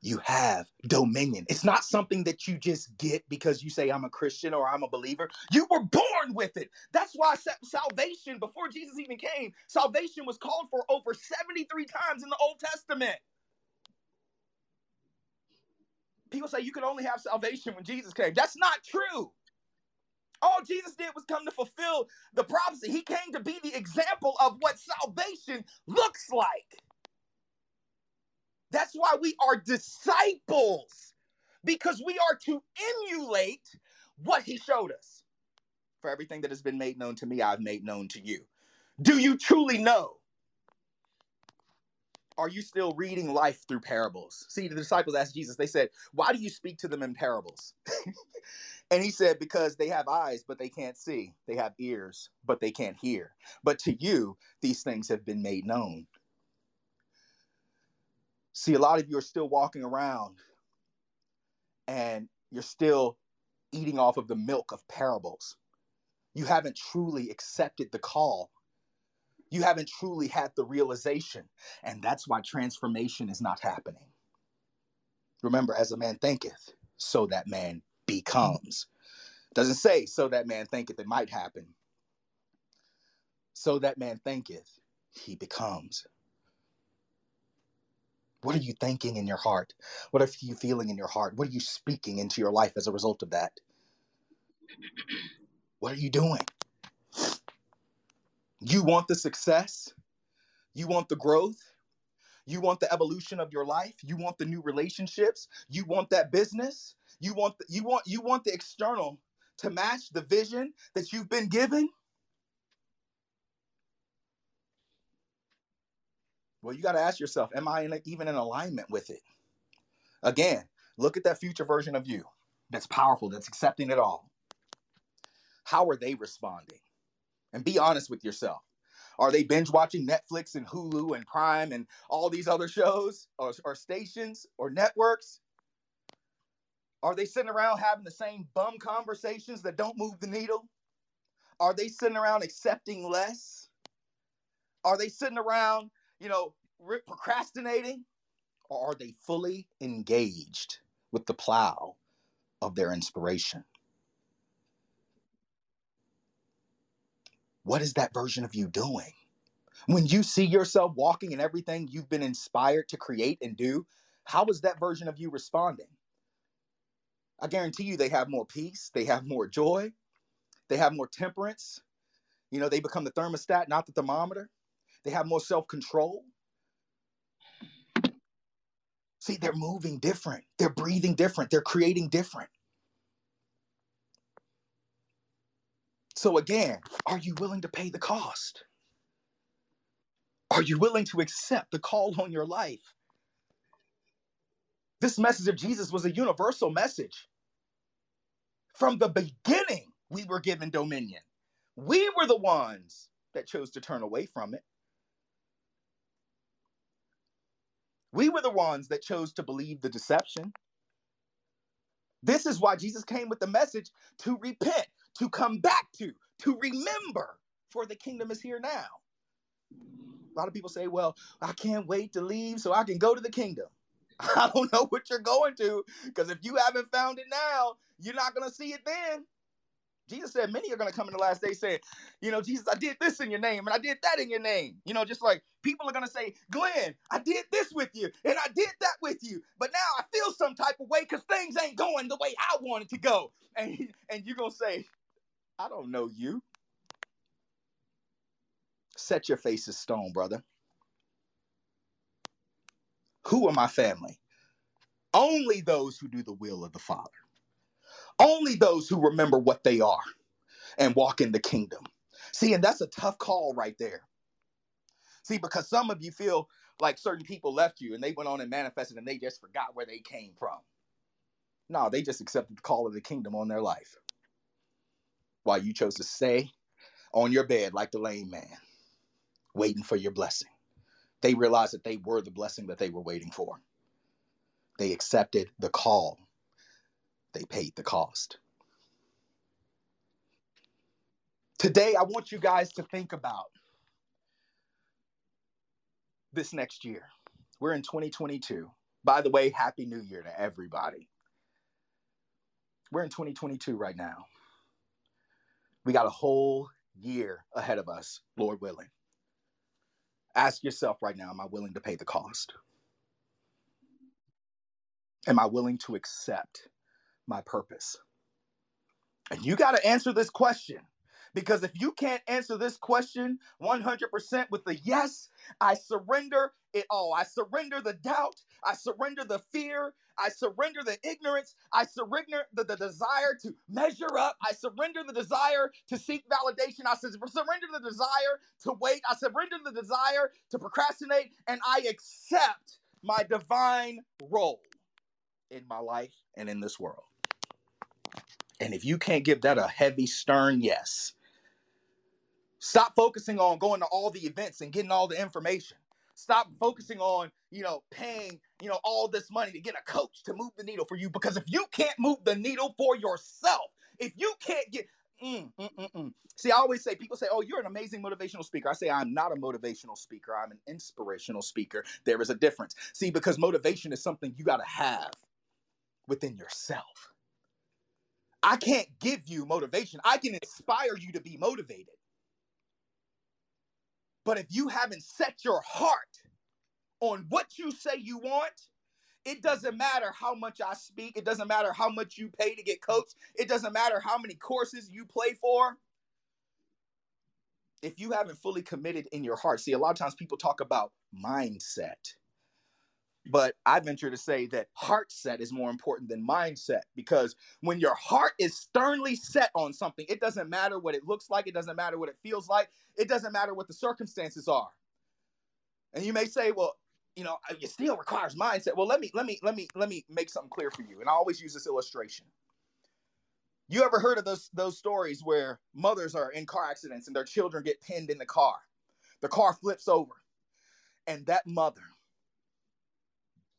You have dominion. It's not something that you just get because you say, I'm a Christian or I'm a believer. You were born with it. That's why salvation, before Jesus even came, salvation was called for over 73 times in the Old Testament. People say you can only have salvation when Jesus came. That's not true. All Jesus did was come to fulfill the prophecy. He came to be the example of what salvation looks like. That's why we are disciples, because we are to emulate what he showed us. For everything that has been made known to me, I've made known to you. Do you truly know? Are you still reading life through parables? See, the disciples asked Jesus, they said, Why do you speak to them in parables? And he said, Because they have eyes, but they can't see. They have ears, but they can't hear. But to you, these things have been made known. See, a lot of you are still walking around and you're still eating off of the milk of parables. You haven't truly accepted the call. You haven't truly had the realization. And that's why transformation is not happening. Remember, as a man thinketh, so that man becomes. Doesn't say so that man thinketh it might happen. So that man thinketh he becomes. What are you thinking in your heart? What are you feeling in your heart? What are you speaking into your life as a result of that? What are you doing? You want the success? You want the growth? You want the evolution of your life? You want the new relationships? You want that business? You want the, you want you want the external to match the vision that you've been given? Well, you got to ask yourself, am I in a, even in alignment with it? Again, look at that future version of you that's powerful, that's accepting it all. How are they responding? And be honest with yourself. Are they binge watching Netflix and Hulu and Prime and all these other shows or, or stations or networks? Are they sitting around having the same bum conversations that don't move the needle? Are they sitting around accepting less? Are they sitting around, you know, procrastinating? Or are they fully engaged with the plow of their inspiration? What is that version of you doing? When you see yourself walking in everything you've been inspired to create and do, how is that version of you responding? I guarantee you they have more peace, they have more joy, they have more temperance. You know, they become the thermostat, not the thermometer. They have more self control. See, they're moving different. They're breathing different. They're creating different. So, again, are you willing to pay the cost? Are you willing to accept the call on your life? This message of Jesus was a universal message. From the beginning, we were given dominion. We were the ones that chose to turn away from it. We were the ones that chose to believe the deception. This is why Jesus came with the message to repent, to come back to, to remember, for the kingdom is here now. A lot of people say, well, I can't wait to leave so I can go to the kingdom. I don't know what you're going to, because if you haven't found it now, you're not going to see it then. Jesus said, Many are going to come in the last day saying, You know, Jesus, I did this in your name and I did that in your name. You know, just like people are going to say, Glenn, I did this with you and I did that with you. But now I feel some type of way because things ain't going the way I wanted to go. And, and you're going to say, I don't know you. Set your face as stone, brother. Who are my family? Only those who do the will of the Father. Only those who remember what they are and walk in the kingdom. See, and that's a tough call right there. See, because some of you feel like certain people left you and they went on and manifested and they just forgot where they came from. No, they just accepted the call of the kingdom on their life. While you chose to stay on your bed like the lame man, waiting for your blessing. They realized that they were the blessing that they were waiting for. They accepted the call they paid the cost. Today, I want you guys to think about this next year. We're in 2022. By the way, Happy New Year to everybody. We're in 2022 right now. We got a whole year ahead of us, Lord willing. Ask yourself right now Am I willing to pay the cost? Am I willing to accept my purpose? And you got to answer this question because if you can't answer this question 100% with a yes, I surrender it all. I surrender the doubt. I surrender the fear. I surrender the ignorance. I surrender the, the desire to measure up. I surrender the desire to seek validation. I surrender the desire to wait. I surrender the desire to procrastinate. And I accept my divine role in my life and in this world. And if you can't give that a heavy, stern yes, stop focusing on going to all the events and getting all the information. Stop focusing on, you know, paying, you know, all this money to get a coach to move the needle for you. Because if you can't move the needle for yourself, if you can't get, mm, mm, mm, mm. see, I always say, people say, oh, you're an amazing motivational speaker. I say, I'm not a motivational speaker. I'm an inspirational speaker. There is a difference. See, because motivation is something you got to have within yourself. I can't give you motivation. I can inspire you to be motivated. But if you haven't set your heart on what you say you want, it doesn't matter how much I speak. It doesn't matter how much you pay to get coached. It doesn't matter how many courses you play for. If you haven't fully committed in your heart, see, a lot of times people talk about mindset. But I venture to say that heart set is more important than mindset because when your heart is sternly set on something, it doesn't matter what it looks like, it doesn't matter what it feels like, it doesn't matter what the circumstances are. And you may say, well, you know, it still requires mindset. Well, let me let me let me let me make something clear for you. And I always use this illustration. You ever heard of those those stories where mothers are in car accidents and their children get pinned in the car? The car flips over, and that mother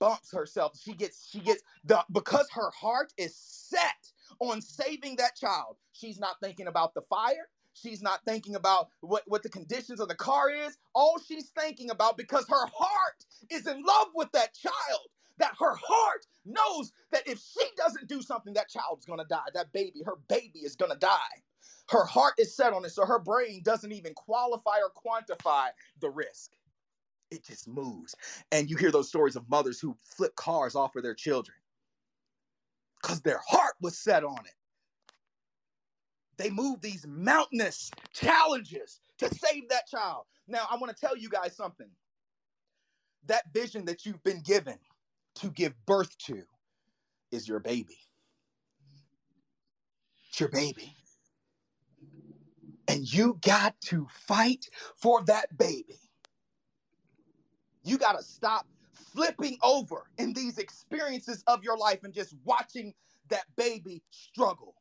bumps herself. She gets, she gets the because her heart is set on saving that child. She's not thinking about the fire. She's not thinking about what, what the conditions of the car is. All she's thinking about because her heart is in love with that child, that her heart knows that if she doesn't do something, that child's gonna die. That baby, her baby is gonna die. Her heart is set on it, so her brain doesn't even qualify or quantify the risk it just moves. And you hear those stories of mothers who flip cars off of their children because their heart was set on it. They move these mountainous challenges to save that child. Now, I want to tell you guys something. That vision that you've been given to give birth to is your baby. It's your baby. And you got to fight for that baby. You got to stop flipping over in these experiences of your life and just watching that baby struggle.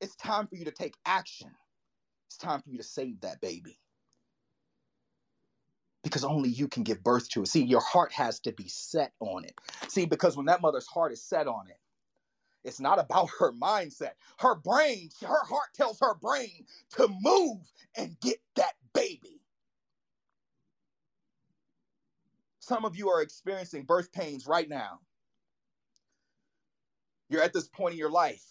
It's time for you to take action. It's time for you to save that baby. Because only you can give birth to it. See, your heart has to be set on it. See, because when that mother's heart is set on it, it's not about her mindset. Her brain, her heart tells her brain to move and get that baby. Some of you are experiencing birth pains right now. You're at this point in your life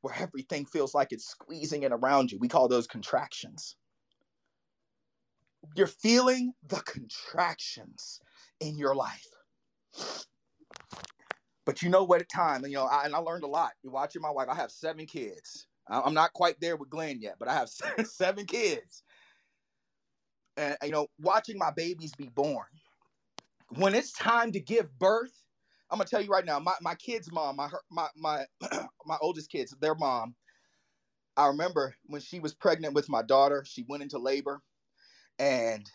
where everything feels like it's squeezing in around you. We call those contractions. You're feeling the contractions in your life. But you know what? At time, you know, I, and I learned a lot. You're watching my wife. I have seven kids. I'm not quite there with Glenn yet, but I have seven kids. And you know, watching my babies be born. When it's time to give birth, I'm gonna tell you right now, my, my kid's mom, my my my my oldest kids, their mom. I remember when she was pregnant with my daughter, she went into labor, and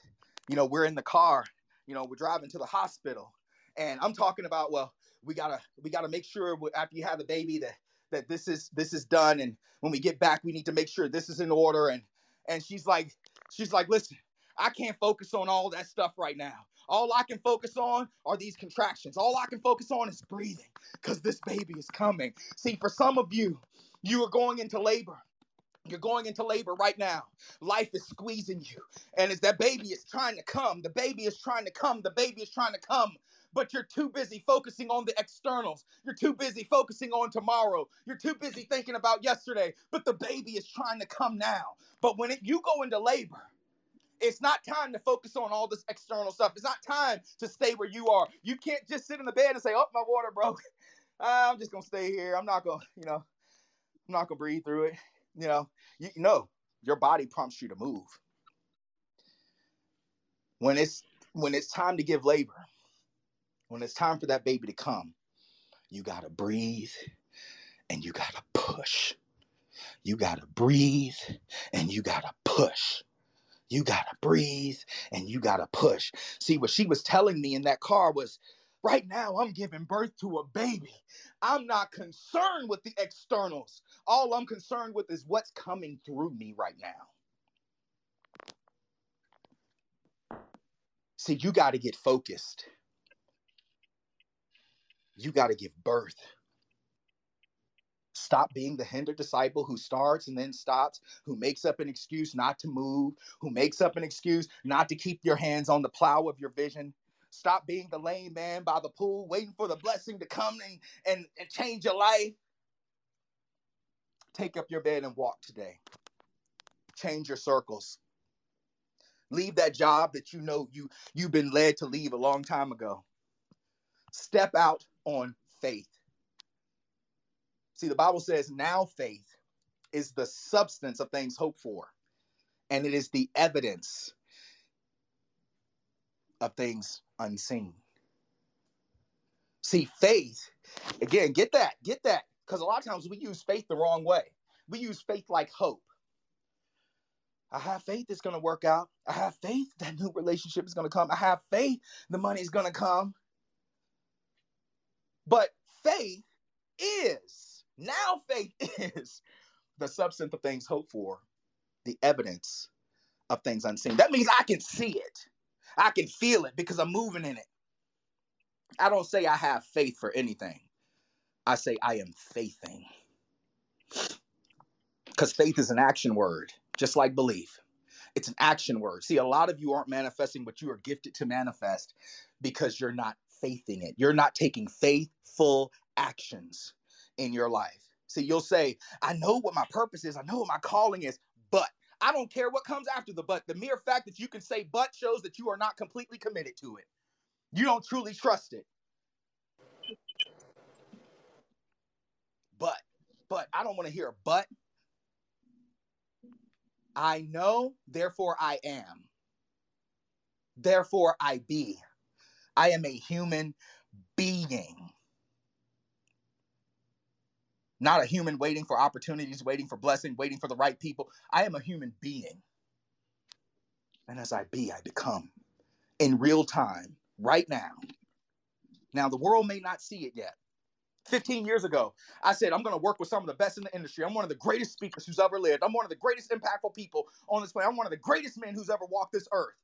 you know we're in the car, you know we're driving to the hospital, and I'm talking about well we gotta we gotta make sure after you have the baby that that this is this is done. And when we get back we need to make sure this is in order. And and she's like she's like listen i can't focus on all that stuff right now all i can focus on are these contractions all i can focus on is breathing because this baby is coming see for some of you you are going into labor you're going into labor right now. Life is squeezing you. And as that baby is trying to come, the baby is trying to come, the baby is trying to come but you're too busy focusing on the externals. You're too busy focusing on tomorrow. You're too busy thinking about yesterday, but the baby is trying to come now. But when it, you go into labor, it's not time to focus on all this external stuff. It's not time to stay where you are. You can't just sit in the bed and say, "Oh, my water broke. Uh, I'm just gonna stay here. I'm not gonna, you know, I'm not gonna breathe through it." You know, you know, your body prompts you to move. When it's when it's time to give labor, when it's time for that baby to come, you got to breathe and you got to push. You got to breathe and you got to push. You got to breathe and you got to push. See, what she was telling me in that car was right now I'm giving birth to a baby. I'm not concerned with the externals. All I'm concerned with is what's coming through me right now. See, you got to get focused you got to give birth. Stop being the hinder disciple who starts and then stops, who makes up an excuse not to move, who makes up an excuse not to keep your hands on the plow of your vision. Stop being the lame man by the pool, waiting for the blessing to come and, and, and change your life. Take up your bed and walk today. Change your circles. Leave that job that you know you you've been led to leave a long time ago. Step out on faith. See, the Bible says now faith is the substance of things hoped for, and it is the evidence of things unseen. See, faith, again, get that, get that, because a lot of times we use faith the wrong way. We use faith like hope. I have faith it's going to work out. I have faith that new relationship is going to come. I have faith the money is going to come. But faith is, now faith is the substance of things hoped for, the evidence of things unseen. That means I can see it, I can feel it because I'm moving in it. I don't say I have faith for anything, I say I am faithing. Because faith is an action word, just like belief. It's an action word. See, a lot of you aren't manifesting what you are gifted to manifest because you're not faithing it. You're not taking faithful actions in your life. See, you'll say, I know what my purpose is, I know what my calling is, but I don't care what comes after the but. The mere fact that you can say but shows that you are not completely committed to it. You don't truly trust it. But, but I don't want to hear but. I know, therefore I am. Therefore I be. I am a human being. Not a human waiting for opportunities, waiting for blessing, waiting for the right people. I am a human being. And as I be, I become in real time, right now. Now, the world may not see it yet. 15 years ago, I said, I'm going to work with some of the best in the industry. I'm one of the greatest speakers who's ever lived. I'm one of the greatest impactful people on this planet. I'm one of the greatest men who's ever walked this earth.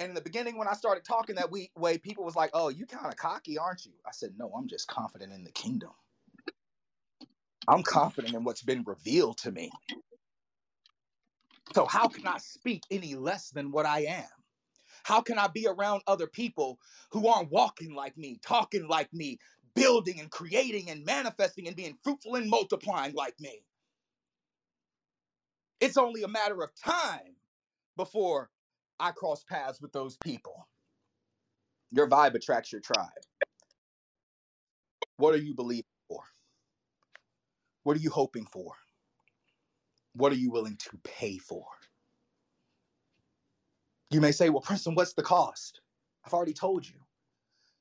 And in the beginning, when I started talking that way, people was like, "Oh, you kind of cocky, aren't you?" I said, "No, I'm just confident in the kingdom. I'm confident in what's been revealed to me. So how can I speak any less than what I am? How can I be around other people who aren't walking like me, talking like me, building and creating and manifesting and being fruitful and multiplying like me? It's only a matter of time before I cross paths with those people. Your vibe attracts your tribe. What are you believing for? What are you hoping for? What are you willing to pay for? You may say, well, Princeton, what's the cost? I've already told you.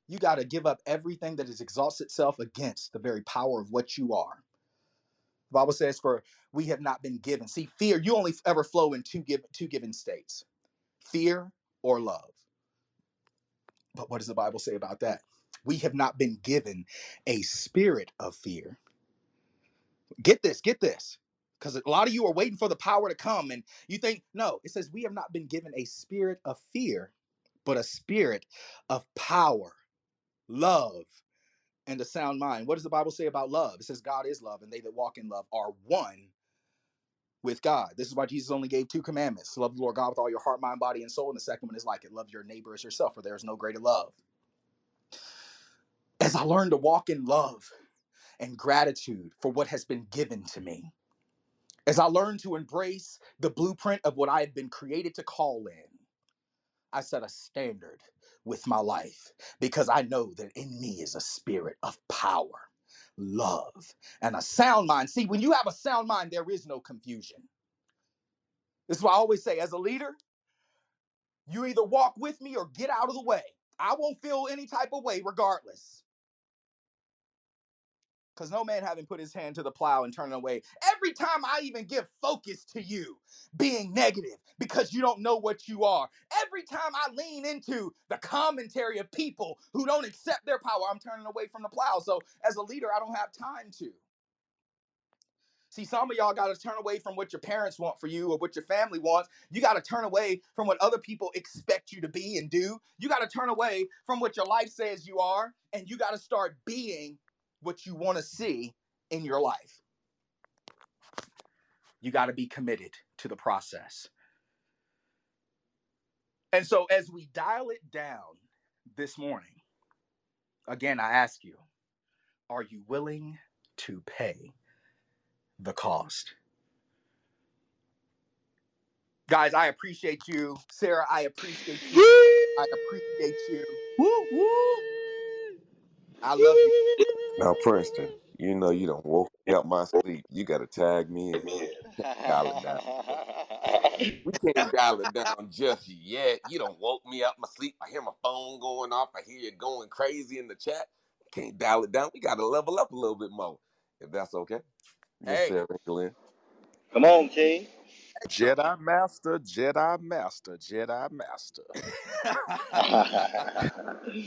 You got to give up everything that has exhausted itself against the very power of what you are. The Bible says, for we have not been given. See, fear, you only ever flow in two, give, two given states fear or love. But what does the Bible say about that? We have not been given a spirit of fear. Get this, get this. Because a lot of you are waiting for the power to come, and you think, no, it says we have not been given a spirit of fear, but a spirit of power, love, and a sound mind. What does the Bible say about love? It says God is love, and they that walk in love are one with God. This is why Jesus only gave two commandments love the Lord God with all your heart, mind, body, and soul. And the second one is like it love your neighbor as yourself, for there is no greater love. As I learn to walk in love and gratitude for what has been given to me, as I learn to embrace the blueprint of what I have been created to call in, I set a standard with my life because I know that in me is a spirit of power love, and a sound mind. See, when you have a sound mind, there is no confusion. This is why I always say, as a leader, you either walk with me or get out of the way. I won't feel any type of way regardless. Because no man having put his hand to the plow and turning away. Every time I even give focus to you being negative because you don't know what you are. Every time I lean into the commentary of people who don't accept their power, I'm turning away from the plow. So as a leader, I don't have time to. See, some of y'all got to turn away from what your parents want for you or what your family wants. You got to turn away from what other people expect you to be and do. You got to turn away from what your life says you are, and you got to start being what you want to see in your life. You got to be committed to the process. And so, as we dial it down this morning, again, I ask you, are you willing to pay the cost? Guys, I appreciate you. Sarah, I appreciate you. I appreciate you. Woo, woo. I love you. Now, Princeton, you know you don't woke me up my sleep. You got to tag me in. Dial it down. We can't dial it down just yet. You don't woke me up my sleep. I hear my phone going off. I hear you going crazy in the chat. Can't dial it down. We got to level up a little bit more, if that's okay. Hey. Sarah Glenn. Come on, King. Jedi Master, Jedi Master, Jedi Master.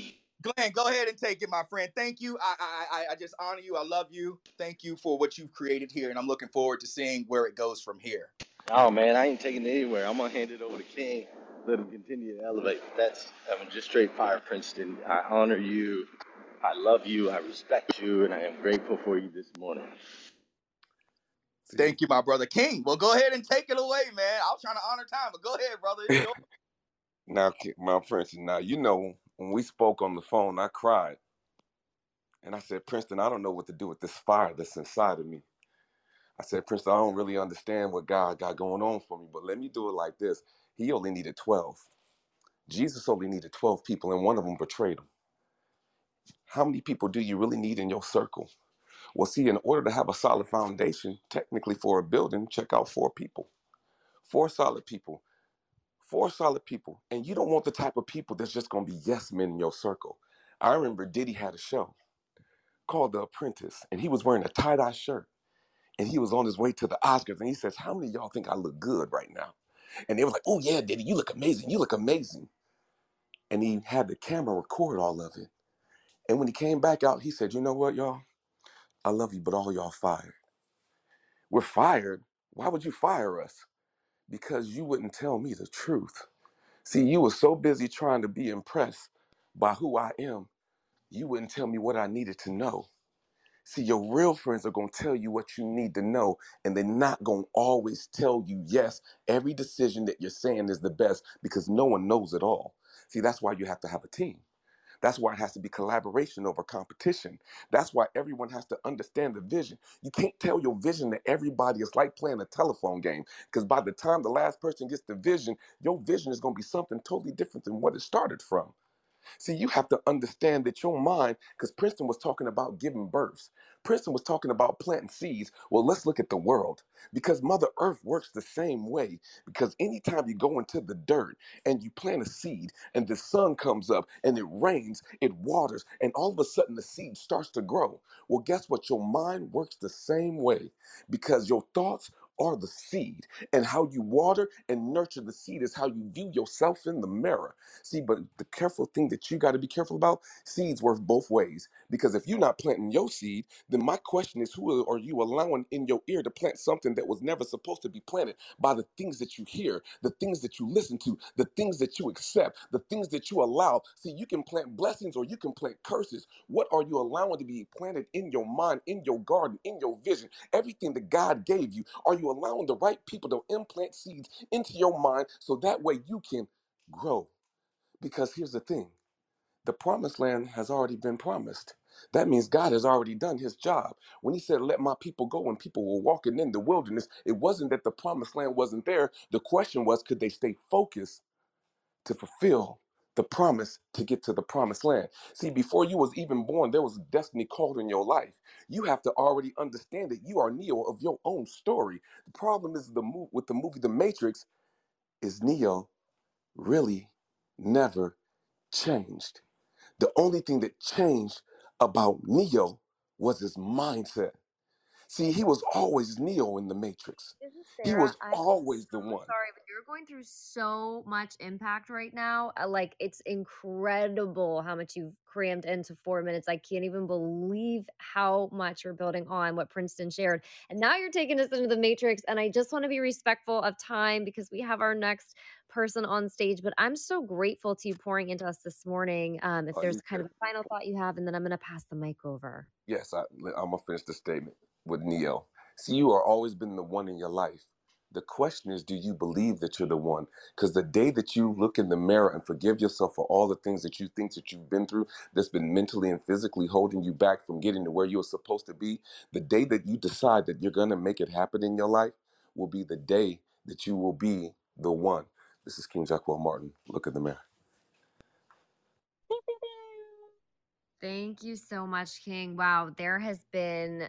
Glenn, go ahead and take it, my friend. Thank you. I, I I just honor you. I love you. Thank you for what you've created here, and I'm looking forward to seeing where it goes from here. oh man, I ain't taking it anywhere. I'm gonna hand it over to King. Let him continue to elevate. That's I mean, just straight fire, Princeton. I honor you. I love you. I respect you, and I am grateful for you this morning. Thank you, my brother King. Well, go ahead and take it away, man. I was trying to honor time, but go ahead, brother. Now, Ki- my Princeton, now you know when we spoke on the phone, I cried. And I said, Princeton, I don't know what to do with this fire that's inside of me. I said, Princeton, I don't really understand what God got going on for me, but let me do it like this. He only needed 12. Jesus only needed 12 people, and one of them betrayed him. How many people do you really need in your circle? Well, see, in order to have a solid foundation, technically for a building, check out four people. Four solid people. Four solid people. And you don't want the type of people that's just to be yes men in your circle. I remember Diddy had a show called The Apprentice, and he was wearing a tie dye shirt. And he was on his way to the Oscars, and he says, How many of y'all think I look good right now? And they were like, Oh, yeah, Diddy, you look amazing. You look amazing. And he had the camera record all of it. And when he came back out, he said, You know what, y'all? I love you, but all y'all fired. We're fired. Why would you fire us? Because you wouldn't tell me the truth. See, you were so busy trying to be impressed by who I am, you wouldn't tell me what I needed to know. See, your real friends are going to tell you what you need to know, and they're not going to always tell you, yes, every decision that you're saying is the best because no one knows it all. See, that's why you have to have a team. That's why it has to be collaboration over competition. That's why everyone has to understand the vision. You can't tell your vision to everybody. It's like playing a telephone game because by the time the last person gets the vision, your vision is going to be something totally different than what it started from. See, you have to understand that your mind, because Princeton was talking about giving births. Princeton was talking about planting seeds. Well, let's look at the world because Mother Earth works the same way. Because anytime you go into the dirt and you plant a seed and the sun comes up and it rains, it waters, and all of a sudden the seed starts to grow. Well, guess what? Your mind works the same way because your thoughts are the seed, and how you water and nurture the seed is how you view yourself in the mirror. See, but the careful thing that you got to be careful about seeds work both ways. Because if you're not planting your seed, then my question is who are you allowing in your ear to plant something that was never supposed to be planted by the things that you hear, the things that you listen to, the things that you accept, the things that you allow? See, you can plant blessings or you can plant curses. What are you allowing to be planted in your mind, in your garden, in your vision? Everything that God gave you, are you allowing the right people to implant seeds into your mind so that way you can grow? Because here's the thing the promised land has already been promised. That means God has already done his job. When he said, Let my people go, when people were walking in the wilderness, it wasn't that the promised land wasn't there. The question was, could they stay focused to fulfill the promise to get to the promised land? See, before you was even born, there was a destiny called in your life. You have to already understand that you are Neo of your own story. The problem is the move with the movie The Matrix is Neo really never changed. The only thing that changed about Neo was his mindset. See, he was always Neo in the Matrix. This is He Sarah. was I'm always the so one. sorry, but you're going through so much impact right now. Uh, Like, it's incredible how much you've crammed into four minutes. I can't even believe how much you're building on what Princeton shared. And now you're taking us into the matrix. And I just want to be respectful of time because we have our next person on stage. But I'm so grateful to you pouring into us this morning. Um, if Are there's you kind of a final thought you have, and then I'm going to pass the mic over. Yes, I, I'm gonna finish the statement with Neo. See, you are always been the one in your life. The question is, do you believe that you're the one? Because the day that you look in the mirror and forgive yourself for all the things that you think that you've been through, that's been mentally and physically holding you back from getting to where you're supposed to be, the day that you decide that you're gonna make it happen in your life will be the day that you will be the one. This is King Jacquel Martin. Look in the mirror. Thank you so much, King. Wow, there has been,